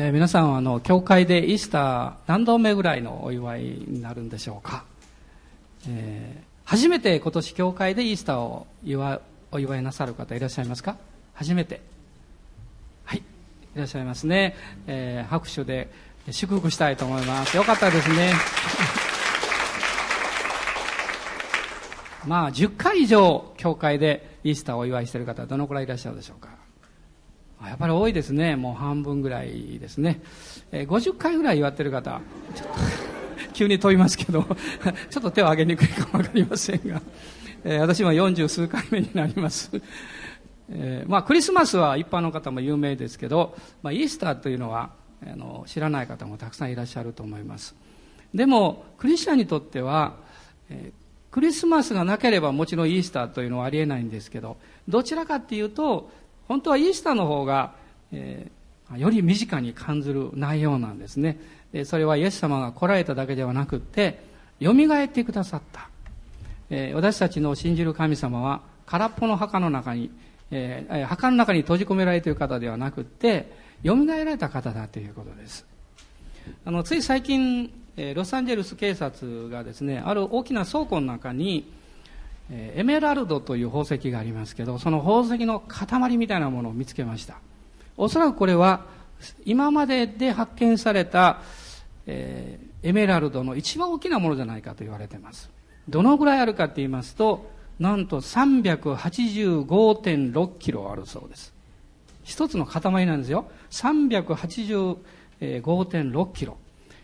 えー、皆さんはあの教会でイースター何度目ぐらいのお祝いになるんでしょうか、えー、初めて今年教会でイースターを祝お祝いなさる方いらっしゃいますか？初めて。はいいらっしゃいますね、えー、拍手で祝福したいと思います。よかったですね。まあ10回以上教会でイースターをお祝いしている方どのくらいいらっしゃるでしょうか？やっぱり多いですね。もう半分ぐらいですね、えー、50回ぐらい祝ってる方ちょっと 急に問いますけど ちょっと手を挙げにくいかも分かりませんが、えー、私は40数回目になります。えー、まあ、クリスマスは一般の方も有名ですけど、まあ、イースターというのはあの知らない方もたくさんいらっしゃると思います。でもクリスチャンにとっては、えー、クリスマスがなければもちろんイースターというのはありえないんですけどどちらかっていうと本当はイースターの方が、えー、より身近に感じる内容なんですね。でそれはイエス様が来られただけではなくって、蘇ってくださった。えー、私たちの信じる神様は空っぽの墓の中に、えー、墓の中に閉じ込められている方ではなくって、蘇られた方だということです。あの、つい最近、ロサンゼルス警察がですね、ある大きな倉庫の中に、エメラルドという宝石がありますけどその宝石の塊みたいなものを見つけました。おそらくこれは今までで発見された、えー、エメラルドの一番大きなものじゃないかと言われています。どのぐらいあるかって言いますとなんと385.6キロあるそうです。一つの塊なんですよ。385.6キロ。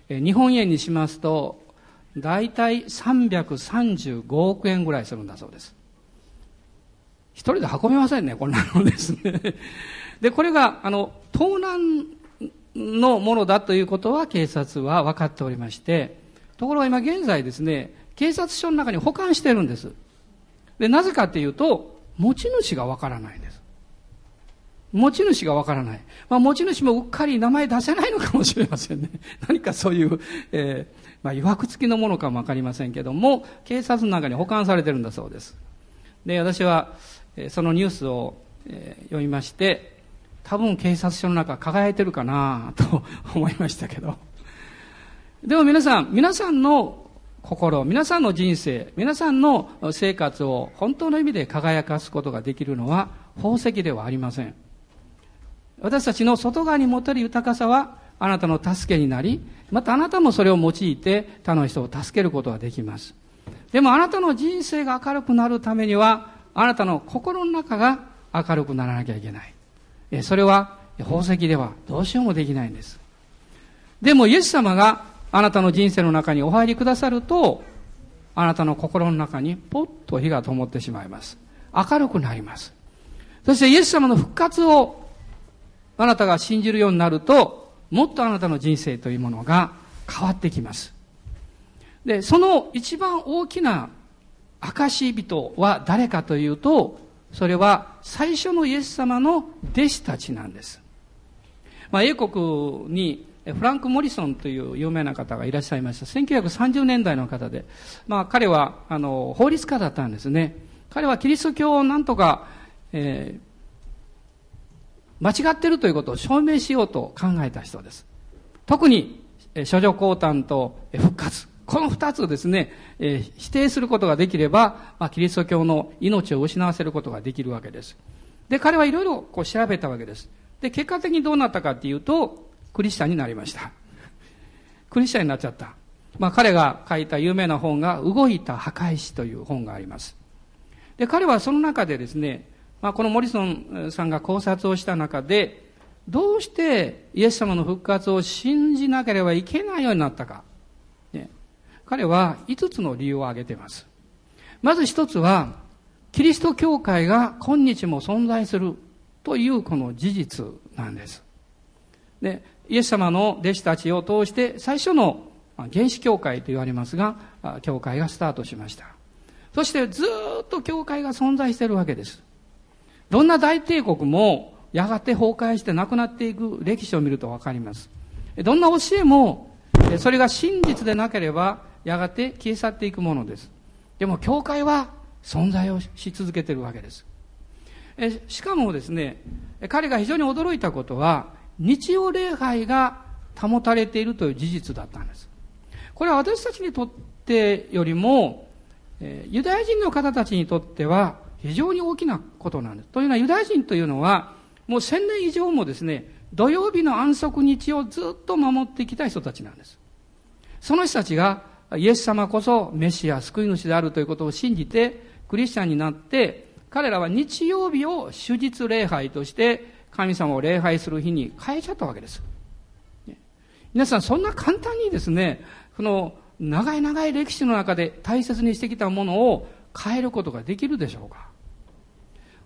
日本円にしますと大体335億円ぐらいするんだそうです。一人で運べませんね、こんなのですね。で、これが、あの、盗難のものだということは警察は分かっておりまして、ところが今現在ですね、警察署の中に保管してるんです。で、なぜかっていうと、持ち主が分からないんです。持ち主が分からない。まあ、持ち主もうっかり名前出せないのかもしれませんね。何かそういう、えー、まあ、曰く付きのものかもわかりませんけども、警察の中に保管されてるんだそうです。で、私は、えそのニュースを、え読みまして、多分警察署の中輝いてるかなと思いましたけど。でも皆さん、皆さんの心、皆さんの人生、皆さんの生活を本当の意味で輝かすことができるのは宝石ではありません。私たちの外側に持てる豊かさはあなたの助けになり、またあなたもそれを用いて他の人を助けることができます。でもあなたの人生が明るくなるためには、あなたの心の中が明るくならなきゃいけない。それは宝石ではどうしようもできないんです。でもイエス様があなたの人生の中にお入りくださると、あなたの心の中にポッと火が灯ってしまいます。明るくなります。そしてイエス様の復活をあなたが信じるようになると、もっとあなたの人生というものが変わってきます。で、その一番大きな証人は誰かというと、それは最初のイエス様の弟子たちなんです。まあ、英国にフランク・モリソンという有名な方がいらっしゃいました。1930年代の方で、まあ、彼はあの法律家だったんですね。彼はキリスト教をなんとか、えー間違ってるということを証明しようと考えた人です。特に、処女降誕と復活。この二つをですね、えー、否定することができれば、まあ、キリスト教の命を失わせることができるわけです。で、彼はいろいろこう調べたわけです。で、結果的にどうなったかっていうと、クリスチャンになりました。クリスチャンになっちゃった。まあ、彼が書いた有名な本が、動いた破壊史という本があります。で、彼はその中でですね、まあ、このモリソンさんが考察をした中で、どうしてイエス様の復活を信じなければいけないようになったか。ね、彼は5つの理由を挙げています。まず1つは、キリスト教会が今日も存在するというこの事実なんです。で、イエス様の弟子たちを通して最初の原始教会と言われますが、教会がスタートしました。そしてずっと教会が存在しているわけです。どんな大帝国もやがて崩壊してなくなっていく歴史を見るとわかります。どんな教えも、それが真実でなければ、やがて消え去っていくものです。でも、教会は存在をし続けているわけです。しかもですね、彼が非常に驚いたことは、日曜礼拝が保たれているという事実だったんです。これは私たちにとってよりも、ユダヤ人の方たちにとっては非常に大きなことなんです。というのはユダヤ人というのはもう千年以上もですね、土曜日の安息日をずっと守ってきた人たちなんです。その人たちがイエス様こそメシア、救い主であるということを信じてクリスチャンになって彼らは日曜日を手術礼拝として神様を礼拝する日に変えちゃったわけです。皆さんそんな簡単にですね、この長い長い歴史の中で大切にしてきたものを変えることができるでしょうか？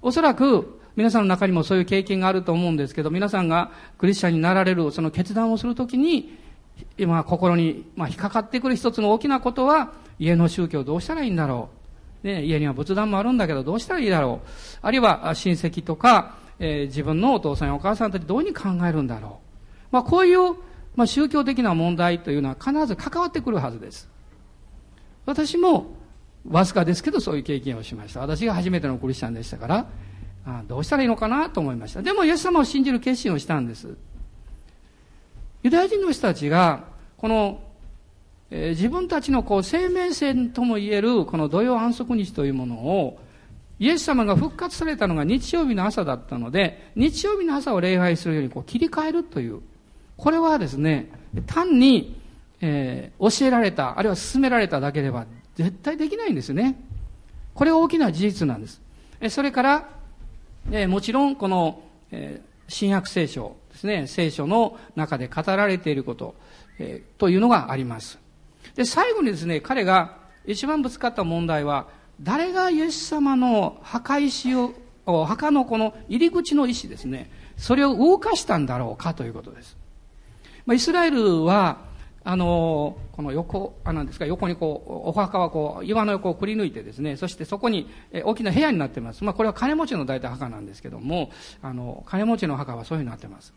おそらく皆さんの中にもそういう経験があると思うんですけど、皆さんがクリスチャンになられるその決断をするときに、今心に、まあ、引っかかってくる一つの大きなことは、家の宗教どうしたらいいんだろう。ね、家には仏壇もあるんだけどどうしたらいいだろう。あるいは親戚とか、えー、自分のお父さんやお母さんたちどうに考えるんだろう。まあ、こういう、まあ、宗教的な問題というのは必ず関わってくるはずです。私も、わずかですけどそういう経験をしました。私が初めてのクリスチャンでしたから、あどうしたらいいのかなと思いました。でも、イエス様を信じる決心をしたんです。ユダヤ人の人たちが、この、えー、自分たちのこう生命線とも言えるこの土曜安息日というものを、イエス様が復活されたのが日曜日の朝だったので、日曜日の朝を礼拝するようにこう切り替えるという、これはですね、単に、えー、教えられた、あるいは進められただけでは絶対できないんですね。これは大きな事実なんです。それから、え、もちろんこの、え、新約聖書ですね、聖書の中で語られていること、え、というのがあります。で、最後にですね、彼が一番ぶつかった問題は、誰がイエス様の墓石を、墓のこの入り口の石ですね、それを動かしたんだろうかということです。まあ、イスラエルは、あの、この横、あ、なんですか、横にこう、お墓はこう、岩の横をくり抜いてですね、そしてそこに、え大きな部屋になってます。まあ、これは金持ちの大体墓なんですけども、あの、金持ちの墓はそういうふうになってます。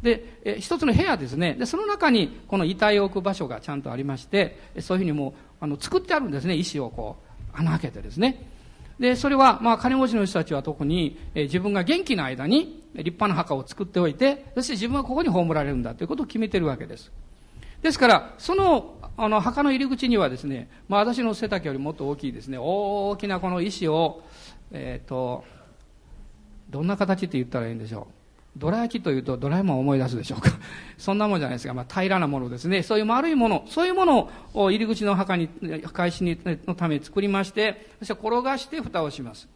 で、え一つの部屋ですね。で、その中に、この遺体を置く場所がちゃんとありまして、そういうふうにもう、あの、作ってあるんですね、石をこう、穴開けてですね。で、それは、まあ、金持ちの人たちは特に、え自分が元気な間に、立派な墓を作っておいて、そして自分はここに葬られるんだということを決めてるわけです。ですから、その、あの、墓の入り口にはですね、まあ私の背丈よりもっと大きいですね、大きなこの石を、えっ、ー、と、どんな形って言ったらいいんでしょう。どら焼きというとドラえもんを思い出すでしょうか。そんなもんじゃないですが、まあ平らなものですね。そういう丸いもの、そういうものを入り口の墓に、墓石にのために作りまして、そして転がして蓋をします。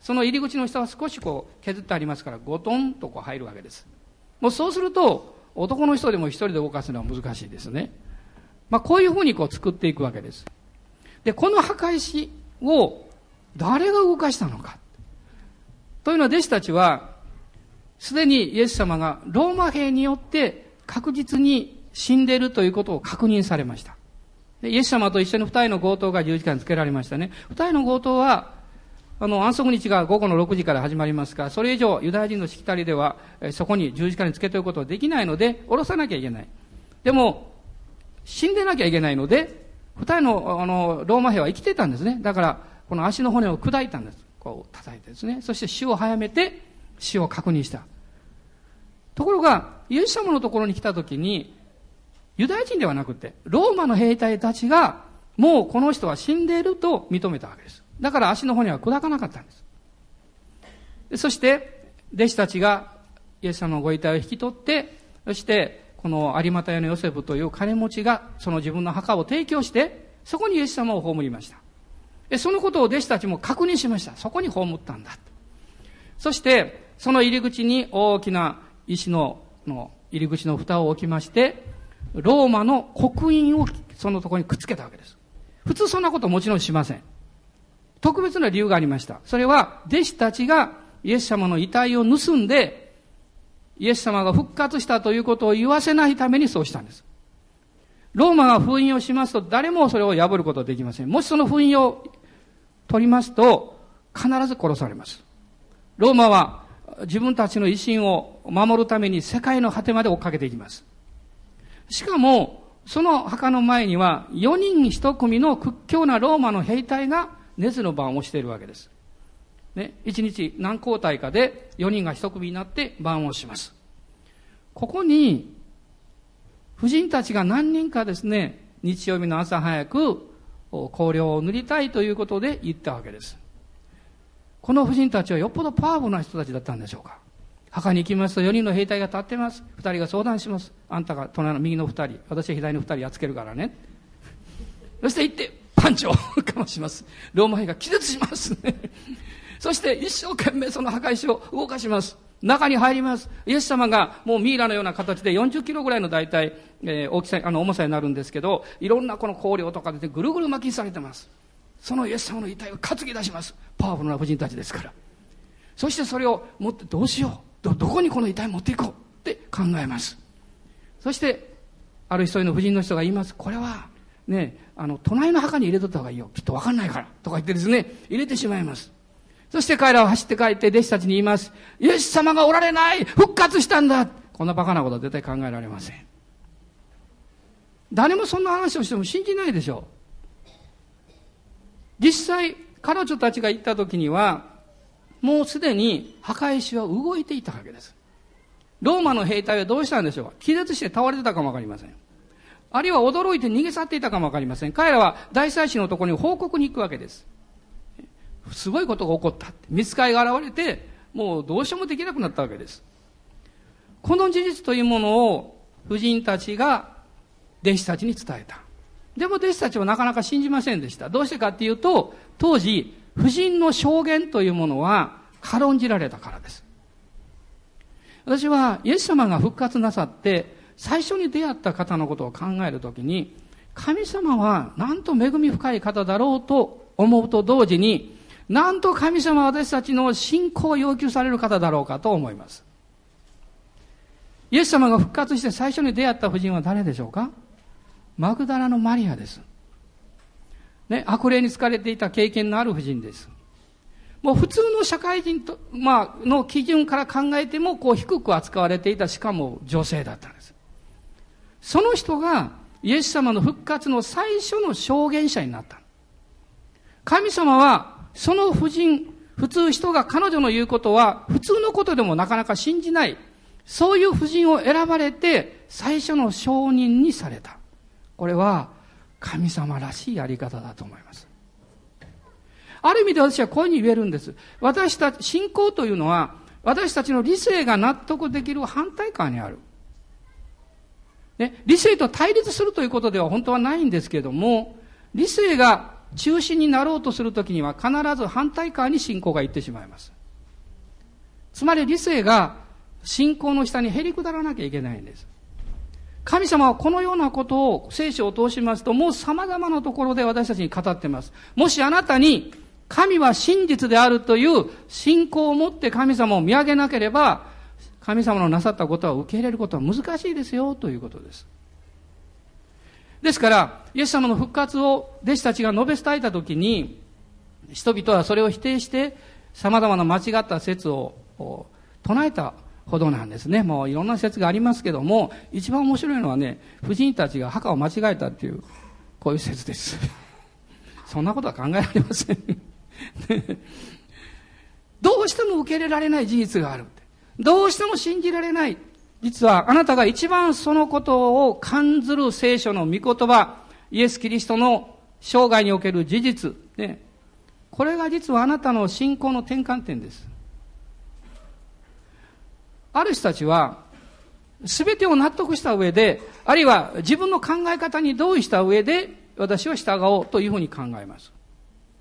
その入り口の下は少しこう削ってありますから、ゴトンとこう入るわけです。もうそうすると、男の人でも一人で動かすのは難しいですね。まあ、こういうふうにこう作っていくわけです。で、この墓石を誰が動かしたのか。というのは弟子たちは、すでにイエス様がローマ兵によって確実に死んでいるということを確認されました。イエス様と一緒に二人の強盗が十字架につけられましたね。二人の強盗はあの、安息日が午後の6時から始まりますから、それ以上ユダヤ人のしきたりでは、そこに十字架につけておくことはできないので、下ろさなきゃいけない。でも、死んでなきゃいけないので、二人の、あの、ローマ兵は生きてたんですね。だから、この足の骨を砕いたんです。こう叩いてですね。そして死を早めて、死を確認した。ところが、イエス様のところに来たときに、ユダヤ人ではなくて、ローマの兵隊たちが、もうこの人は死んでいると認めたわけです。だから足の骨は砕かなかったんです。そして、弟子たちがイエス様のご遺体を引き取って、そして、この有股屋のヨセフという金持ちがその自分の墓を提供して、そこにイエス様を葬りました。でそのことを弟子たちも確認しました。そこに葬ったんだ。そして、その入り口に大きな石のの入り口の蓋を置きまして、ローマの刻印をそのところにくっつけたわけです。普通そんなこともちろんしません。特別な理由がありました。それは、弟子たちがイエス様の遺体を盗んで、イエス様が復活したということを言わせないためにそうしたんです。ローマが封印をしますと、誰もそれを破ることはできません。もしその封印を取りますと、必ず殺されます。ローマは自分たちの威信を守るために世界の果てまで追っかけていきます。しかも、その墓の前には4人1組の屈強なローマの兵隊が熱の番をしているわけです。ね、一日何交代かで4人が一組になって番をします。ここに、婦人たちが何人かですね、日曜日の朝早く、香料を塗りたいということで言ったわけです。この婦人たちはよっぽどパワフルな人たちだったんでしょうか。墓に行きますと4人の兵隊が立ってます。2人が相談します。あんたが隣の右の2人、私は左の2人やっつけるからね。そして行って、パンチをかまします。ローマ兵が気絶します。そして一生懸命その墓石を動かします。中に入ります。イエス様がもうミイラのような形で40キロぐらいの大体、えー、大きさ、あの重さになるんですけど、いろんなこの香料とかでぐるぐる巻きされてます。そのイエス様の遺体を担ぎ出します。パワフルな婦人たちですから。そしてそれを持ってどうしよう。ど、どこにこの遺体持っていこうって考えます。そして、ある一人の婦人の人が言います。これは、ね、あの、隣の墓に入れとった方がいいよ。きっとわかんないから。とか言ってですね、入れてしまいます。そして彼らは走って帰って弟子たちに言います。イエス様がおられない復活したんだこんなバカなことは絶対考えられません。誰もそんな話をしても信じないでしょう。実際、彼女たちが行った時には、もうすでに墓石は動いていたわけです。ローマの兵隊はどうしたんでしょうか気絶して倒れてたかもわかりません。あるいは驚いて逃げ去っていたかもわかりません。彼らは大祭司のところに報告に行くわけです。すごいことが起こった。見つかりが現れて、もうどうしようもできなくなったわけです。この事実というものを婦人たちが弟子たちに伝えた。でも弟子たちはなかなか信じませんでした。どうしてかっていうと、当時、婦人の証言というものは軽んじられたからです。私は、イエス様が復活なさって、最初に出会った方のことを考えるときに、神様はなんと恵み深い方だろうと思うと同時に、なんと神様は私たちの信仰を要求される方だろうかと思います。イエス様が復活して最初に出会った婦人は誰でしょうか？マグダラのマリアです。ね、悪霊に疲れていた経験のある婦人です。もう普通の社会人と、まあ、の基準から考えても、こう低く扱われていた、しかも女性だった。その人が、イエス様の復活の最初の証言者になった。神様はその婦人、普通人が彼女の言うことは普通のことでもなかなか信じない。そういう婦人を選ばれて最初の証人にされた。これは神様らしいやり方だと思います。ある意味で私はこういうふうに言えるんです。私たち、信仰というのは私たちの理性が納得できる反対側にある。ね、理性と対立するということでは本当はないんですけれども、理性が中心になろうとするときには必ず反対側に信仰が行ってしまいます。つまり理性が信仰の下にへり下らなきゃいけないんです。神様はこのようなことを聖書を通しますと、もう様々なところで私たちに語っています。もしあなたに神は真実であるという信仰を持って神様を見上げなければ、神様のなさったことは受け入れることは難しいですよということです。ですから、イエス様の復活を弟子たちが述べ伝えたときに、人々はそれを否定して、様々な間違った説を唱えたほどなんですね。もういろんな説がありますけども、一番面白いのはね、婦人たちが墓を間違えたっていう、こういう説です。そんなことは考えられません。どうしても受け入れられない事実がある。どうしても信じられない。実はあなたが一番そのことを感ずる聖書の御言葉、イエス・キリストの生涯における事実、ね、これが実はあなたの信仰の転換点です。ある人たちは、すべてを納得した上で、あるいは自分の考え方に同意した上で、私は従おうというふうに考えます。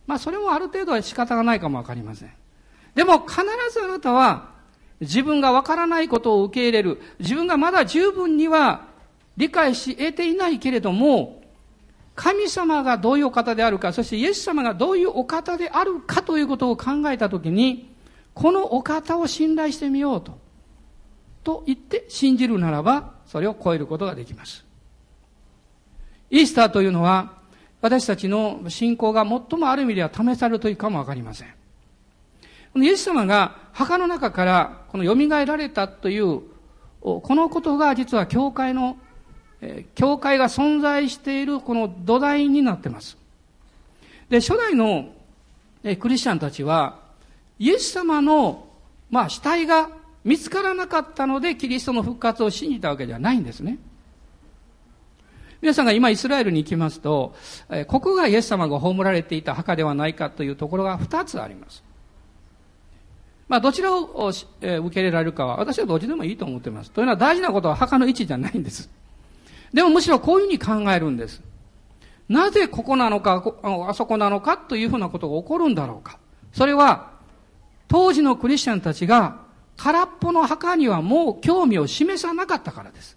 まあ、それもある程度は仕方がないかもわかりません。でも、必ずあなたは、自分がわからないことを受け入れる。自分がまだ十分には理解し得ていないけれども、神様がどういうお方であるか、そしてイエス様がどういうお方であるかということを考えたときに、このお方を信頼してみようと。と言って信じるならば、それを超えることができます。イースターというのは、私たちの信仰が最もある意味では試されるというかもわかりません。イエス様が墓の中からこの蘇られたという、このことが実は教会の、教会が存在しているこの土台になっています。で、初代のクリスチャンたちは、イエス様の、まあ、死体が見つからなかったのでキリストの復活を信じたわけではないんですね。皆さんが今イスラエルに行きますと、ここがイエス様が葬られていた墓ではないかというところが2つあります。まあ、どちらを受け入れられるかは、私はどっちでもいいと思っています。というのは大事なことは墓の位置じゃないんです。でもむしろこういうふうに考えるんです。なぜここなのか、あそこなのかというふうなことが起こるんだろうか。それは、当時のクリスチャンたちが空っぽの墓にはもう興味を示さなかったからです。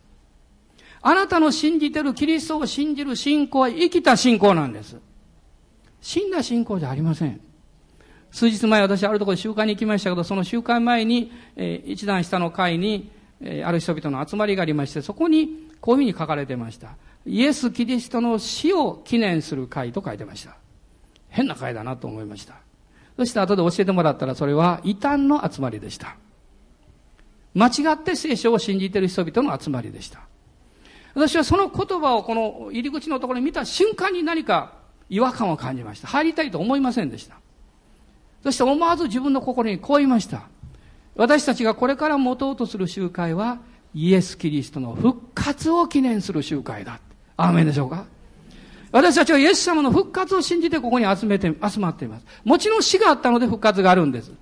あなたの信じてるキリストを信じる信仰は生きた信仰なんです。死んだ信仰じゃありません。数日前私あるところで集会に行きましたけど、その集会前に、えー、一段下の階に、えー、ある人々の集まりがありまして、そこにこういうふうに書かれてました。イエス・キリストの死を記念する会と書いてました。変な会だなと思いました。そして後で教えてもらったらそれは異端の集まりでした。間違って聖書を信じている人々の集まりでした。私はその言葉をこの入り口のところに見た瞬間に何か違和感を感じました。入りたいと思いませんでした。そして思わず自分の心にこう言いました。私たちがこれから持とうとする集会は、イエス・キリストの復活を記念する集会だ。アーメンでしょうか？私たちはイエス様の復活を信じてここに集めて、集まっています。もちろん死があったので復活があるんです。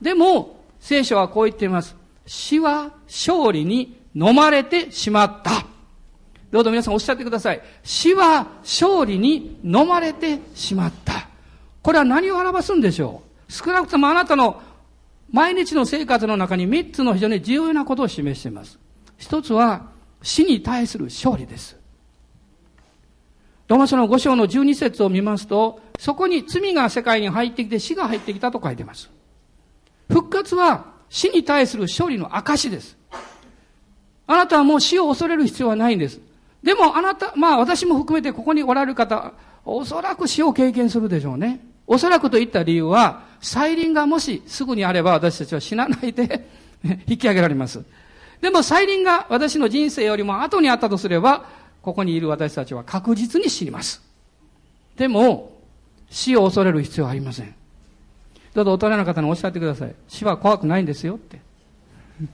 でも、聖書はこう言っています。死は勝利に飲まれてしまった。どうぞ皆さんおっしゃってください。死は勝利に飲まれてしまった。これは何を表すんでしょう？少なくともあなたの毎日の生活の中に三つの非常に重要なことを示しています。一つは死に対する勝利です。ロマ書の5章の12節を見ますと、そこに罪が世界に入ってきて死が入ってきたと書いてます。復活は死に対する勝利の証です。あなたはもう死を恐れる必要はないんです。でもあなた、まあ私も含めてここにおられる方、おそらく死を経験するでしょうね。おそらくといった理由は、再臨がもしすぐにあれば私たちは死なないで 引き上げられます。でも再臨が私の人生よりも後にあったとすれば、ここにいる私たちは確実に死にます。でも、死を恐れる必要はありません。どうぞ大人の方におっしゃってください。死は怖くないんですよって。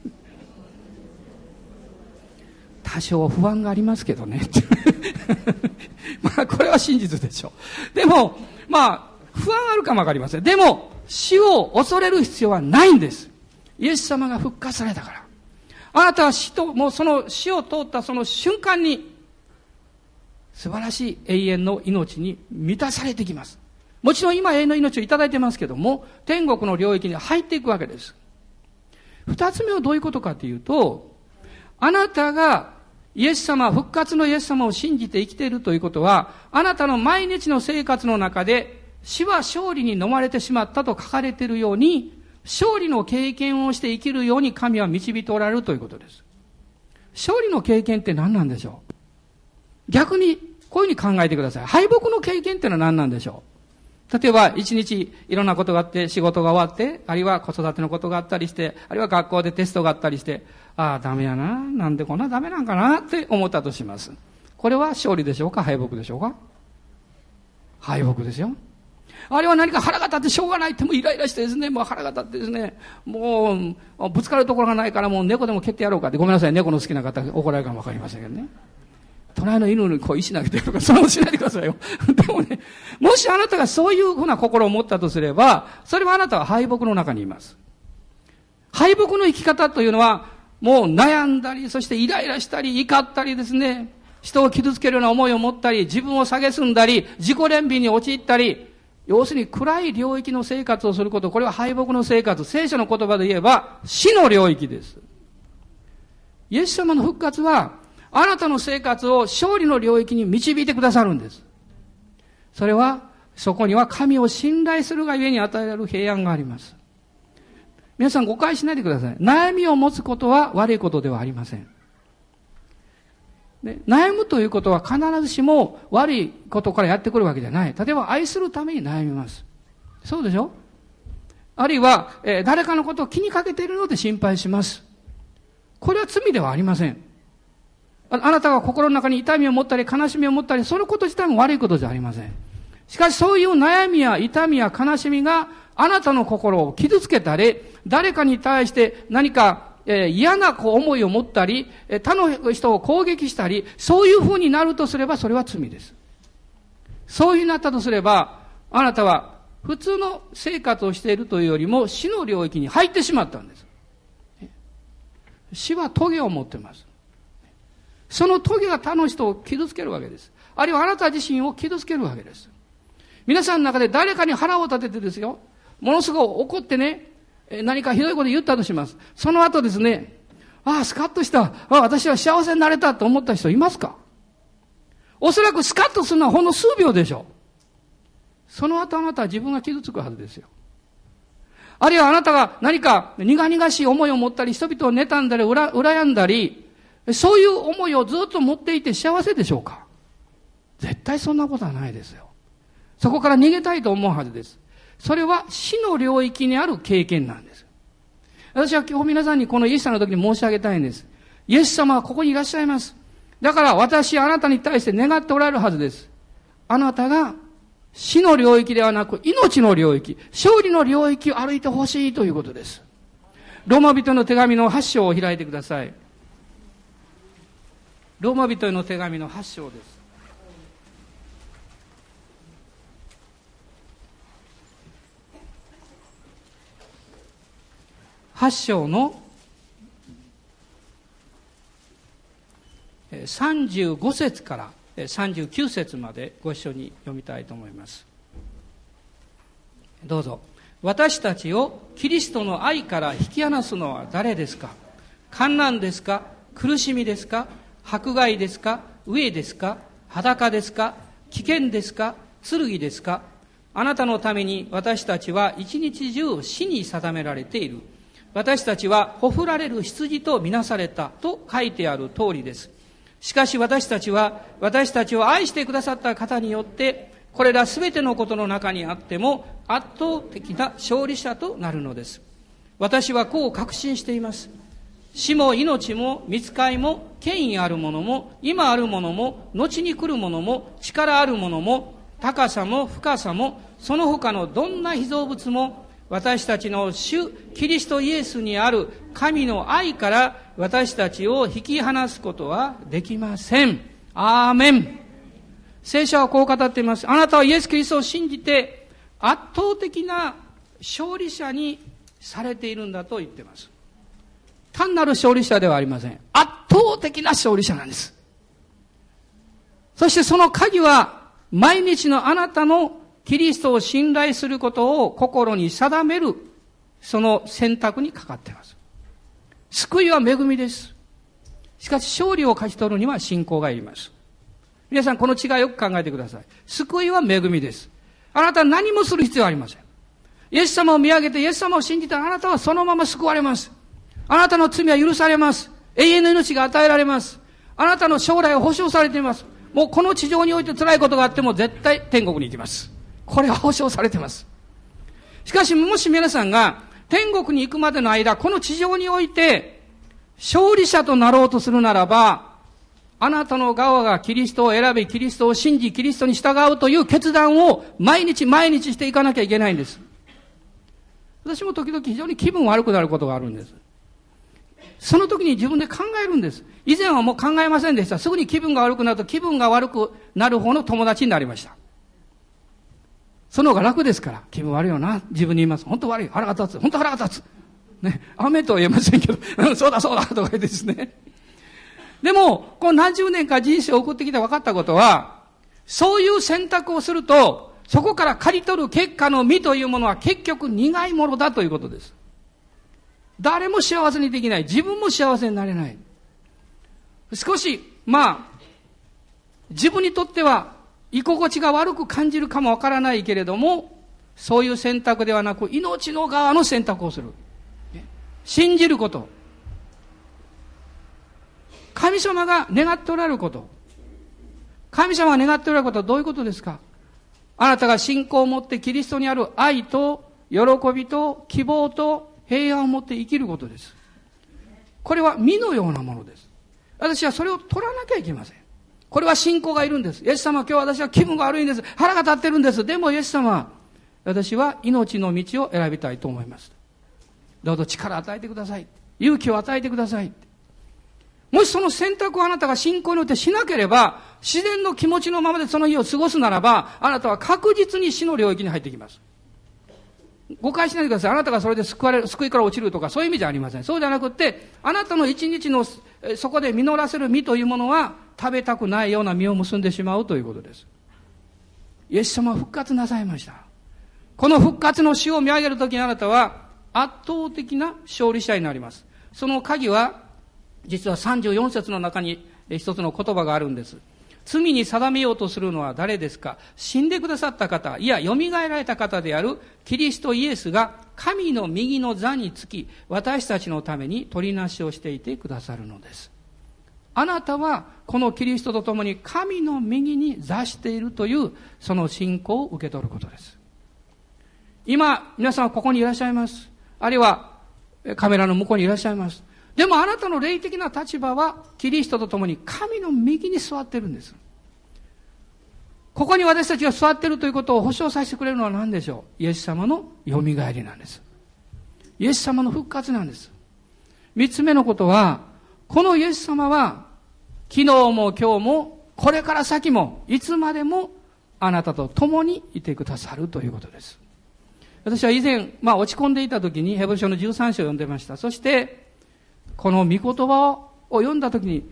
多少不安がありますけどね。まあ、これは真実でしょう。でも、まあ、不安あるかもわかりません。でも、死を恐れる必要はないんです。イエス様が復活されたから。あなたは死と、もうその死を通ったその瞬間に、素晴らしい永遠の命に満たされてきます。もちろん今永遠の命をいただいてますけども、天国の領域に入っていくわけです。二つ目はどういうことかというと、あなたがイエス様、復活のイエス様を信じて生きているということは、あなたの毎日の生活の中で、死は勝利に飲まれてしまったと書かれているように、勝利の経験をして生きるように神は導いておられるということです。勝利の経験って何なんでしょう？逆に、こういうふうに考えてください。敗北の経験ってのは何なんでしょう？例えば、一日いろんなことがあって、仕事が終わって、あるいは子育てのことがあったりして、あるいは学校でテストがあったりして、ああ、ダメやな。なんでこんなダメなんかなって思ったとします。これは勝利でしょうか？敗北でしょうか？敗北ですよ。あれは何か腹が立ってしょうがないってもうイライラしてですね、もう腹が立ってですね、もう、ぶつかるところがないからもう猫でも蹴ってやろうかって、ごめんなさい、猫の好きな方怒られるかもわかりませんけどね。隣の犬にこう石投げてるとか、そんなことしないでくださいよ。でもね、もしあなたがそういうふうな心を持ったとすれば、それはあなたは敗北の中にいます。敗北の生き方というのは、もう悩んだり、そしてイライラしたり、怒ったりですね、人を傷つけるような思いを持ったり、自分を蔑んだり、自己憐憫に陥ったり、要するに暗い領域の生活をすること、これは敗北の生活、聖書の言葉で言えば死の領域です。イエス様の復活は、あなたの生活を勝利の領域に導いてくださるんです。それは、そこには神を信頼するがゆえに与えられる平安があります。皆さん誤解しないでください。悩みを持つことは悪いことではありません。で悩むということは必ずしも悪いことからやってくるわけじゃない。例えば愛するために悩みます。そうでしょ？あるいは、えー、誰かのことを気にかけているので心配します。これは罪ではありません。あなたが心の中に痛みを持ったり悲しみを持ったり、そのこと自体も悪いことじゃありません。しかしそういう悩みや痛みや悲しみがあなたの心を傷つけたり、誰かに対して何かえ、嫌な思いを持ったり、他の人を攻撃したり、そういう風になるとすれば、それは罪です。そういう風になったとすれば、あなたは普通の生活をしているというよりも死の領域に入ってしまったんです。死は棘を持ってます。その棘が他の人を傷つけるわけです。あるいはあなた自身を傷つけるわけです。皆さんの中で誰かに腹を立ててですよ、ものすごく怒ってね、何かひどいこと言ったとします。その後ですね、ああ、スカッとした。ああ、私は幸せになれたと思った人いますか？おそらくスカッとするのはほんの数秒でしょう。その後あなたは自分が傷つくはずですよ。あるいはあなたが何か苦々しい思いを持ったり、人々を妬んだり、羨んだり、そういう思いをずっと持っていて幸せでしょうか？絶対そんなことはないですよ。そこから逃げたいと思うはずです。それは死の領域にある経験なんです。私は今日皆さんにこのイエス様の時に申し上げたいんです。イエス様はここにいらっしゃいます。だから私あなたに対して願っておられるはずです。あなたが死の領域ではなく命の領域、勝利の領域を歩いてほしいということです。ローマ人の手紙の8章を開いてください。ローマ人の手紙の8章です。8章の35節から39節までご一緒に読みたいと思います。どうぞ。私たちをキリストの愛から引き離すのは誰ですか？観難ですか？苦しみですか？迫害ですか？飢えですか？裸ですか？危険ですか？剣ですか？あなたのために私たちは一日中死に定められている。私たちはほふられる羊とみなされたと書いてある通りです。しかし私たちは、私たちを愛してくださった方によって、これらすべてのことの中にあっても圧倒的な勝利者となるのです。私はこう確信しています。死も命も見つかいも権威あるものも今あるものも後に来るものも力あるものも高さも深さもその他のどんな被造物も私たちの主キリストイエスにある神の愛から私たちを引き離すことはできません。アーメン。聖書はこう語っています。あなたはイエス・キリストを信じて圧倒的な勝利者にされているんだと言っています。単なる勝利者ではありません。圧倒的な勝利者なんです。そしてその鍵は毎日のあなたのキリストを信頼することを心に定める、その選択にかかっています。救いは恵みです。しかし勝利を勝ち取るには信仰がいります。皆さんこの違いよく考えてください。救いは恵みです。あなたは何もする必要はありません。イエス様を見上げてイエス様を信じたあなたはそのまま救われます。あなたの罪は許されます。永遠の命が与えられます。あなたの将来を保証されています。もうこの地上において辛いことがあっても絶対天国に行きます。これは保証されています。しかし、もし皆さんが天国に行くまでの間、この地上において、勝利者となろうとするならば、あなたの側がキリストを選び、キリストを信じ、キリストに従うという決断を毎日毎日していかなきゃいけないんです。私も時々非常に気分悪くなることがあるんです。その時に自分で考えるんです。以前はもう考えませんでした。すぐに気分が悪くなると気分が悪くなる方の友達になりました。その方が楽ですから、気分悪いよな、自分に言います。本当悪い、腹が立つ、本当腹が立つ。ね、雨とは言えませんけど、うん、そうだそうだとか言ってですね。でも、この何十年か人生を送ってきて分かったことは、そういう選択をすると、そこから刈り取る結果の実というものは結局苦いものだということです。誰も幸せにできない。自分も幸せになれない。少し、まあ、自分にとっては居心地が悪く感じるかもわからないけれども、そういう選択ではなく、命の側の選択をする。信じること。神様が願っておられること。神様が願っておられることはどういうことですか？あなたが信仰を持ってキリストにある愛と喜びと希望と平安を持って生きることです。これは身のようなものです。私はそれを取らなきゃいけません。これは信仰がいるんです。イエス様、今日私は気分が悪いんです。腹が立ってるんです。でもイエス様、私は命の道を選びたいと思います。どうぞ力を与えてください。勇気を与えてください。もしその選択をあなたが信仰によってしなければ、自然の気持ちのままでその日を過ごすならば、あなたは確実に死の領域に入ってきます。誤解しないでください。あなたがそれで救われる、救いから落ちるとか、そういう意味じゃありません。そうじゃなくて、あなたの一日の、そこで実らせる実というものは、食べたくないような実を結んでしまうということです。イエス様は復活なさいました。この復活の死を見上げるときにあなたは、圧倒的な勝利者になります。その鍵は、実は34節の中に一つの言葉があるんです。罪に定めようとするのは誰ですか？死んでくださった方、いや、蘇られた方であるキリストイエスが神の右の座につき、私たちのために取りなしをしていてくださるのです。あなたはこのキリストと共に神の右に座しているというその信仰を受け取ることです。今、皆さんはここにいらっしゃいます。あるいはカメラの向こうにいらっしゃいます。でもあなたの霊的な立場は、キリストと共に神の右に座ってるんです。ここに私たちが座ってるということを保証させてくれるのは何でしょう？イエス様の蘇りなんです。イエス様の復活なんです。三つ目のことは、このイエス様は、昨日も今日も、これから先も、いつまでも、あなたと共にいてくださるということです。私は以前、まあ落ち込んでいた時にヘブル書の13章を読んでました。そして、この御言葉を読んだ時に、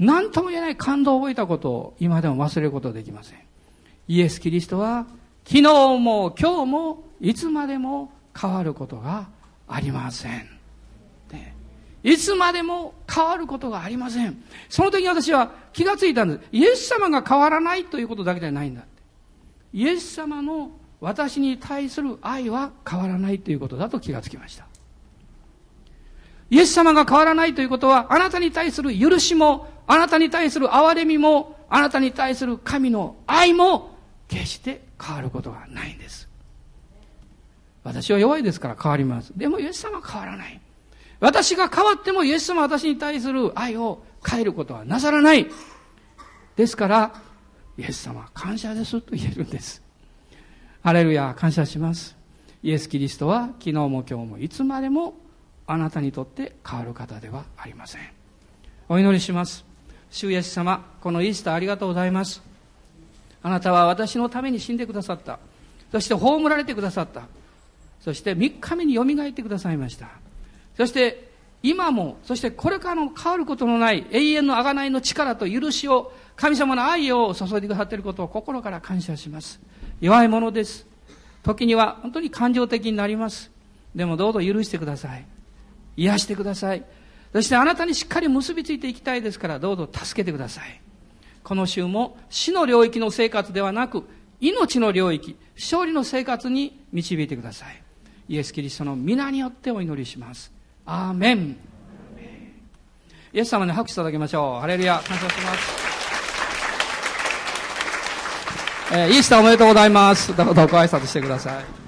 何とも言えない感動を覚えたことを今でも忘れることはできません。イエス・キリストは、昨日も今日もいつまでも変わることがありません。いつまでも変わることがありません。その時に私は気がついたんです。イエス様が変わらないということだけじゃないんだ。イエス様の私に対する愛は変わらないということだと気がつきました。イエス様が変わらないということは、あなたに対する許しも、あなたに対する憐れみも、あなたに対する神の愛も、決して変わることはないんです。私は弱いですから変わります。でもイエス様は変わらない。私が変わってもイエス様は私に対する愛を変えることはなさらない。ですから、イエス様は感謝ですと言えるんです。ハレルヤ、感謝します。イエス・キリストは昨日も今日もいつまでもあなたにとって変わる方ではありません。お祈りします。主イエス様、このイースターありがとうございます。あなたは私のために死んでくださった。そして葬られてくださった。そして3日目によみがえってくださいました。そして今も、そしてこれからの変わることのない永遠の贖いの力と許しを、神様の愛を注いでくださっていることを心から感謝します。弱いものです。時には本当に感情的になります。でもどうぞ許してください。癒してください。そしてあなたにしっかり結びついていきたいですから、どうぞ助けてください。この週も死の領域の生活ではなく、命の領域、勝利の生活に導いてください。イエス・キリストの皆によってお祈りします。アーメン。イエス様に拍手いただきましょう。ハレルヤ、感謝します。えー、イースターおめでとうございます。どうぞご挨拶してください。